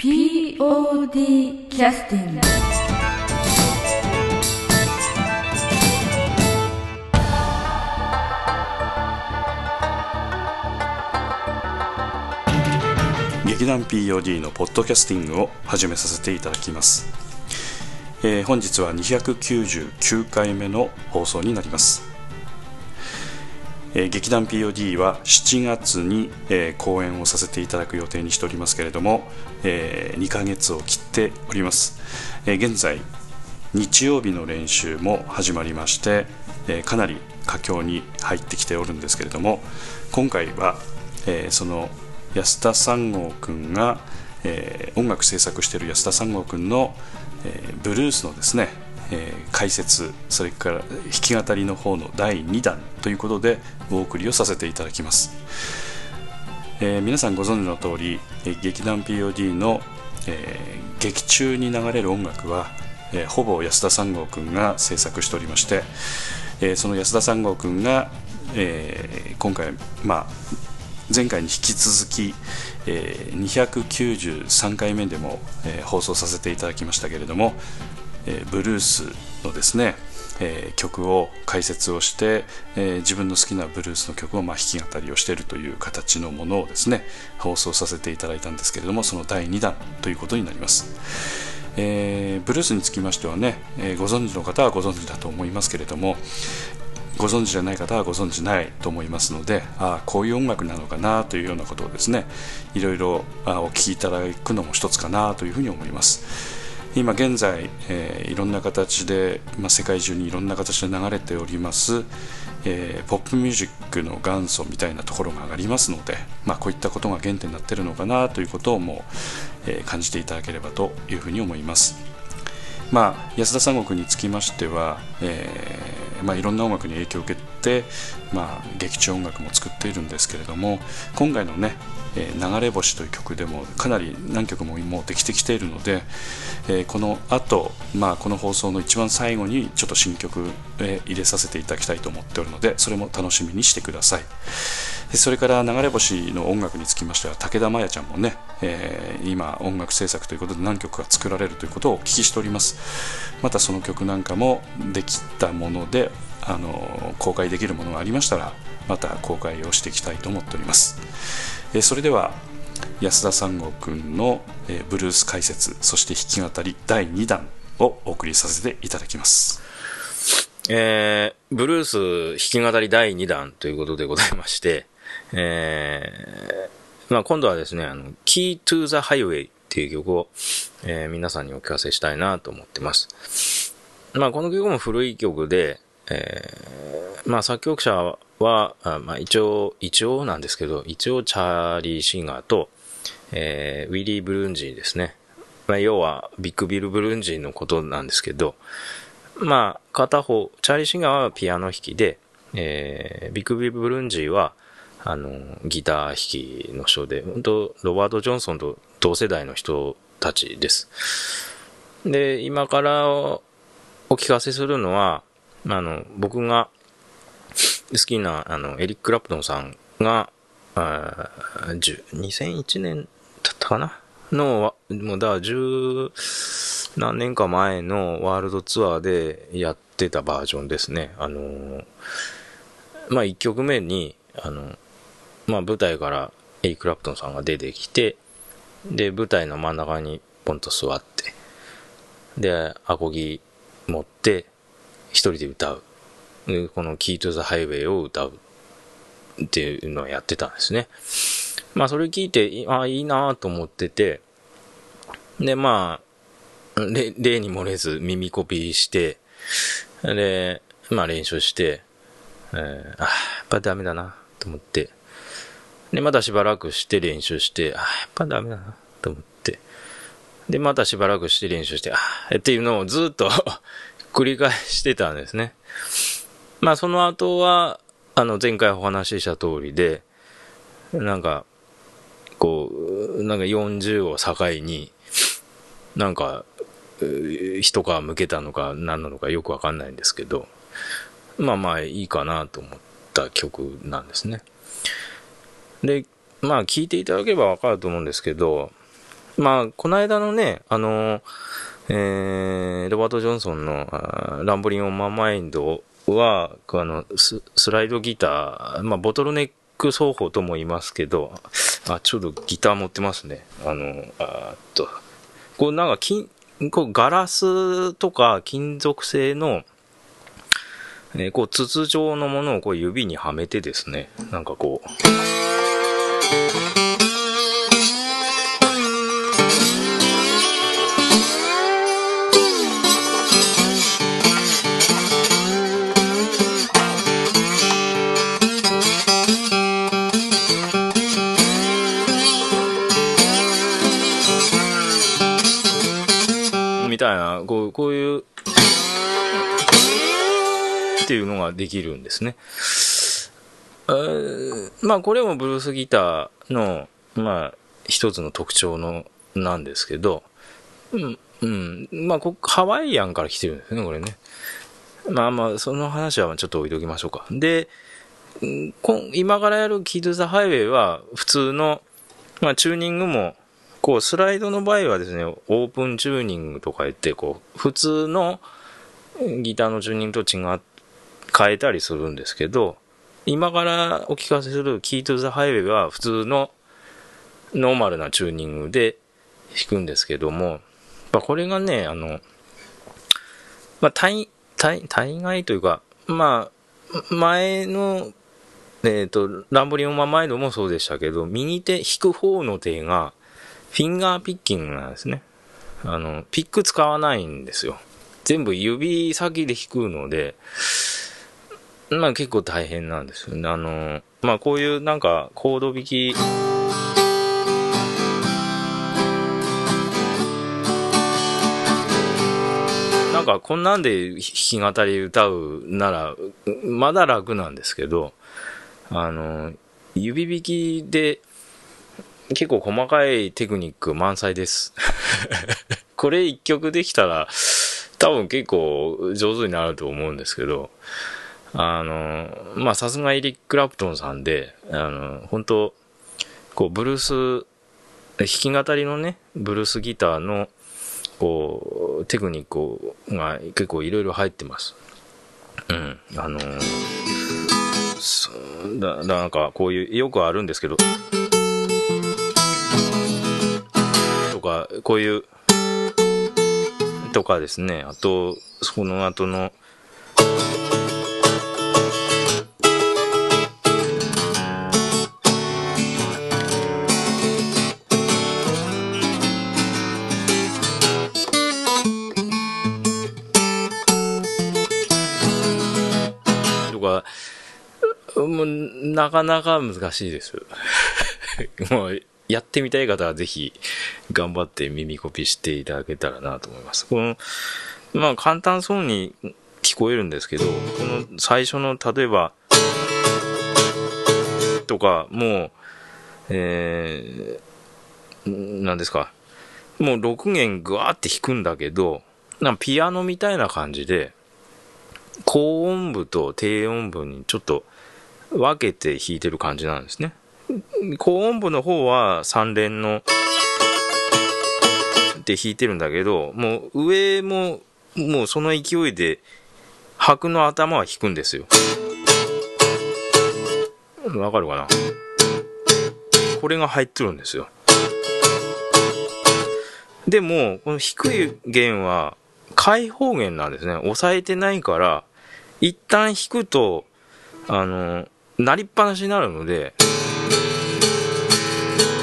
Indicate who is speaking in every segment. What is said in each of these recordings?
Speaker 1: POD キャスティング
Speaker 2: 劇団 POD のポッドキャスティングを始めさせていただきます、えー本日は299回目の放送になります、えー劇団 POD は7月に、えー公演をさせていただく予定にしておりますけれども、え2ヶ月を切っております、え現在日曜日の練習も始まりまして、えかなり佳境に入ってきておるんですけれども今回は、えその安田三郷くんが、え音楽制作している安田三郷くんの、えブルースのですね、えー解説それから弾き語りの方の第2弾ということでお送りをさせていただきます、えー皆さんご存知の通り、えー劇団 POD の、えー劇中に流れる音楽は、えーほぼ安田三郷くんが制作しておりまして、えーその安田三郷くんが、えー今回、まあ、前回に引き続き、えー293回目でも、えー放送させていただきましたけれども、えブルースのですね、え曲を解説をして、え自分の好きなブルースの曲をま弾き語りをしているという形のものをですね放送させていただいたんですけれどもその第2弾ということになります。えーブルースにつきましてはね、えーご存知の方はご存知だと思いますけれどもご存知じゃない方はご存知ないと思いますのでああこういう音楽なのかなというようなことをですねいろいろお聞きいただくのも一つかなというふうに思います今現在、えーいろんな形で、まあ、世界中にいろんな形で流れております、えーポップミュージックの元祖みたいなところがありますので、まあ、こういったことが原点になっているのかなということをもう、えー感じていただければというふうに思います。まあ、安田三国につきましては、えーまあ、いろんな音楽に影響を受けて、まあ、劇中音楽も作っているんですけれども今回のね「えー流れ星」という曲でもかなり何曲ももうできてきているので、えーこの後、まあこの放送の一番最後にちょっと新曲、え入れさせていただきたいと思っておるのでそれも楽しみにしてください。それから流れ星の音楽につきましては武田真弥ちゃんもね、えー今音楽制作ということで何曲か作られるということをお聞きしております。またその曲なんかもできたものであの公開できるものがありましたらまた公開をしていきたいと思っておりますえそれでは安田三郷くんの、えブルース解説そして弾き語り第2弾をお送りさせていただきます
Speaker 3: えー、ブルース弾き語り第2弾ということでございまして、えー、まあ今度はですね、あの、Key to the Highway っていう曲を、えー皆さんにお聞かせしたいなと思ってます。まあこの曲も古い曲で、えー、まあ作曲者は、あまあ一応、一応なんですけど、一応チャーリー・シンガーと、えー、ウィリー・ブルーンジーですね。まあ要はビッグビル・ブルーンジーのことなんですけど、まあ、片方、チャーリー・セガーはピアノ弾きで、えー、ビッグビル・ブルーンジーは、あの、ギター弾きの人で、本当ロバート・ジョンソンと同世代の人たちです。で、今からお聞かせするのは、あの、僕が好きな、あの、エリック・クラプトンさんが、あ2001年だったかな？の、もうだから10何年か前のワールドツアーでやってたバージョンですね。あのまあ1曲目に、あの、まあ舞台からエリック・クラプトンさんが出てきて、で、舞台の真ん中にポンと座って、で、アコギ持って、一人で歌う。この Key to the Highway を歌う。っていうのをやってたんですね。まあそれ聞いて、いあいいなと思ってて、で、まあ、例に漏れず耳コピーして、で、まあ練習して、えーあやっぱダメだなと思って、で、またしばらくして練習して、あーやっぱダメだなと思って、で、またしばらくして練習して、あっていうのをずっと繰り返してたんですね。まあその後は、あの前回お話しした通りで、なんか、こう、なんか40を境に、なんか、う一皮向けたのか何なのかよくわかんないんですけど、まあまあいいかなと思った曲なんですね。で、まあ聞いていただければわかると思うんですけど、まあ、この間のね、あの、えー、ロバート・ジョンソンのランブリン・オン・ママインドは、あのス、スライドギター、まあ、ボトルネック奏法とも言いますけど、あ、ちょうどギター持ってますね。あの、あっと、こうなんか金、こうガラスとか金属製の、えー、こう筒状のものをこう指にはめてですね、なんかこう、こういう、っていうのができるんですね。まあこれもブルースギターの、まあ一つの特徴の、なんですけど、うん、うん。まあこ、ハワイアンから来てるんですね、これね。まあまあ、その話はちょっと置いときましょうか。で、今からやるキード・ザ・ハイウェイは普通の、まあ、チューニングもこう、スライドの場合はですね、オープンチューニングとか言って、こう、普通のギターのチューニングと違う、変えたりするんですけど、今からお聞かせする Key to the Highway は普通のノーマルなチューニングで弾くんですけども、まあ、これがね、あの、まあ、大、大、大概というか、まあ、前の、えっ、ー、と、ランブリオンママイドもそうでしたけど、右手、弾く方の手が、フィンガーピッキングなんですね。あの、ピック使わないんですよ。全部指先で弾くので、まあ結構大変なんですよね。あの、まあこういうなんかコード弾き、なんかこんなんで弾き語り歌うなら、まだ楽なんですけど、あの、指弾きで結構細かいテクニック満載です。これ一曲できたら、多分結構上手になると思うんですけど、あの、ま、さすがエリック・ラプトンさんで、あの、本当こう、ブルース、弾き語りのね、ブルースギターの、こう、テクニックが結構いろいろ入ってます。うん。あのだ、なんかこういう、よくあるんですけど、か、こういう、とかですね、あと、その後の、とか、もう、なかなか難しいです。もう、やってみたい方はぜひ頑張って耳コピしていただけたらなと思います。この、まあ簡単そうに聞こえるんですけど、この最初の例えば、とか、もう、えー、何ですか、もう6弦ぐわーって弾くんだけど、なんピアノみたいな感じで、高音部と低音部にちょっと分けて弾いてる感じなんですね。高音部の方は3連ので弾いてるんだけど、もう上ももうその勢いで拍の頭は弾くんですよ。わかるかな？これが入ってるんですよ。でも、この低い弦は開放弦なんですね。押さえてないから、一旦弾くと、あの、なりっぱなしになるので、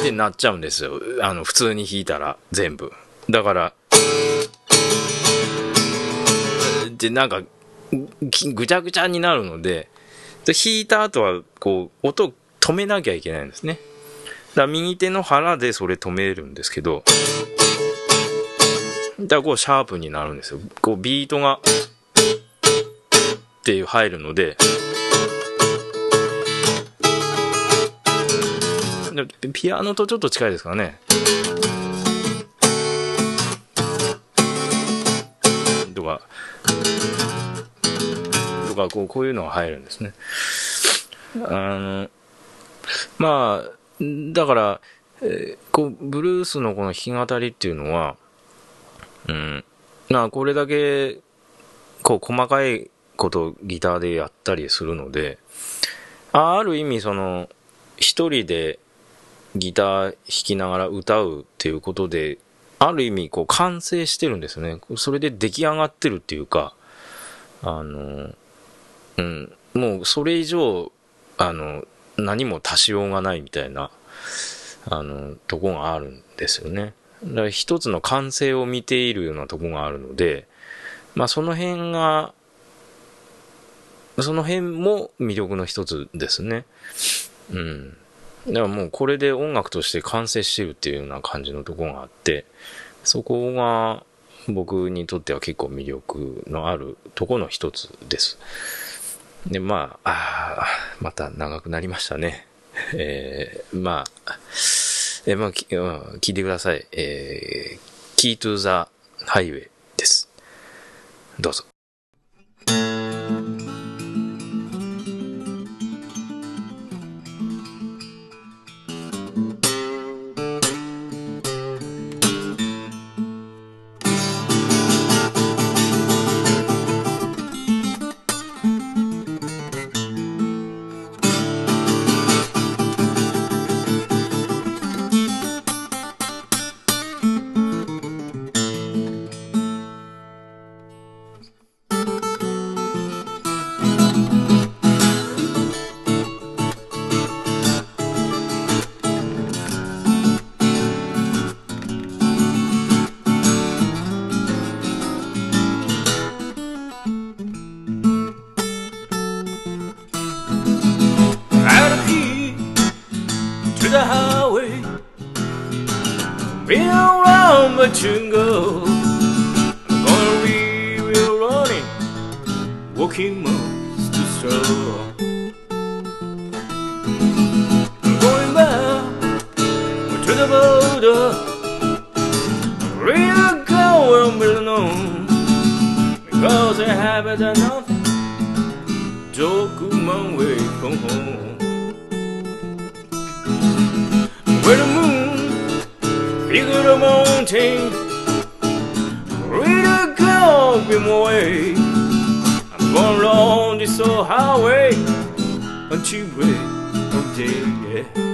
Speaker 3: ってなっちゃうんですよ。あの、普通に弾いたら、全部。だから、で、なんか、ぐちゃぐちゃになるので、で弾いた後は、こう、音止めなきゃいけないんですね。だから右手の腹でそれ止めるんですけど、だからこうシャープになるんですよ。こうビートが、っていう入るので、ピアノとちょっと近いですかね。とか、とか、こう、こういうのが入るんですね。あの、まあ、だから、えー、こう、ブルースのこの弾き語りっていうのは、うん、まあ、これだけ、こう、細かいことをギターでやったりするので、ある意味その、一人でギター弾きながら歌うっていうことで、ある意味こう完成してるんですね。それで出来上がってるっていうか、あの、うん、もうそれ以上、あの、何も足しようがないみたいな、あの、とこがあるんですよね。だから一つの完成を見ているようなとこがあるので、まあその辺が、その辺も魅力の一つですね。うん。だからもうこれで音楽として完成してるっていうような感じのとこがあって、そこが僕にとっては結構魅力のあるとこの一つです。で、まあ、あまた長くなりましたね。えー、まあ、えー、まあ、聞いてください。えー、Key to the Highway です。どうぞ。real round the jungle. I'm gonna be real running, walking moves to slow. I'm going back to the border. Real going below, because it happens at nothing. My way from home. Digo mountain, read a country way. I'm going along this old highway until break of day. Yeah.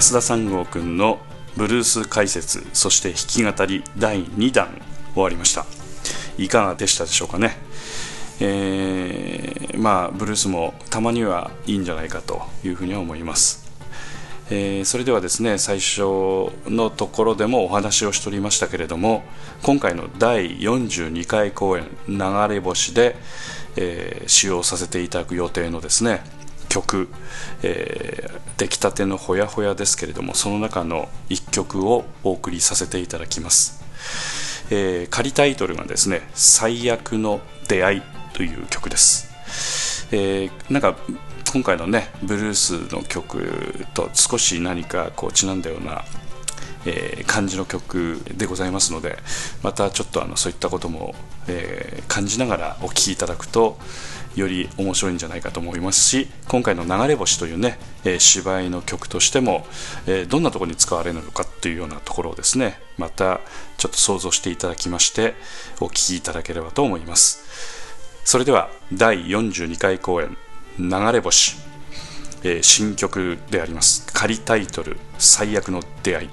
Speaker 2: 安田三郷くんのブルース解説そして弾き語り第2弾終わりました。いかがでしたでしょうかね。えー、まあブルースもたまにはいいんじゃないかというふうには思います。えー、それではですね最初のところでもお話をしておりましたけれども今回の第42回公演「流れ星で」えー、使用させていただく予定のですね曲、えー、出来たてのほやほやですけれどもその中の1曲をお送りさせていただきます、えー、仮タイトルがですね「最悪の出会い」という曲です、えー、なんか今回のねブルースの曲と少し何かこうちなんだような、えー、感じの曲でございますのでまたちょっとあのそういったことも、えー、感じながらお聴きいただくとより面白いんじゃないかと思いますし今回の「流れ星」というね、えー、芝居の曲としても、えどんなところに使われるのかというようなところをですねまたちょっと想像していただきましてお聴きいただければと思います。それでは第42回公演「流れ星」え、新曲であります。仮タイトル「最悪の出会い」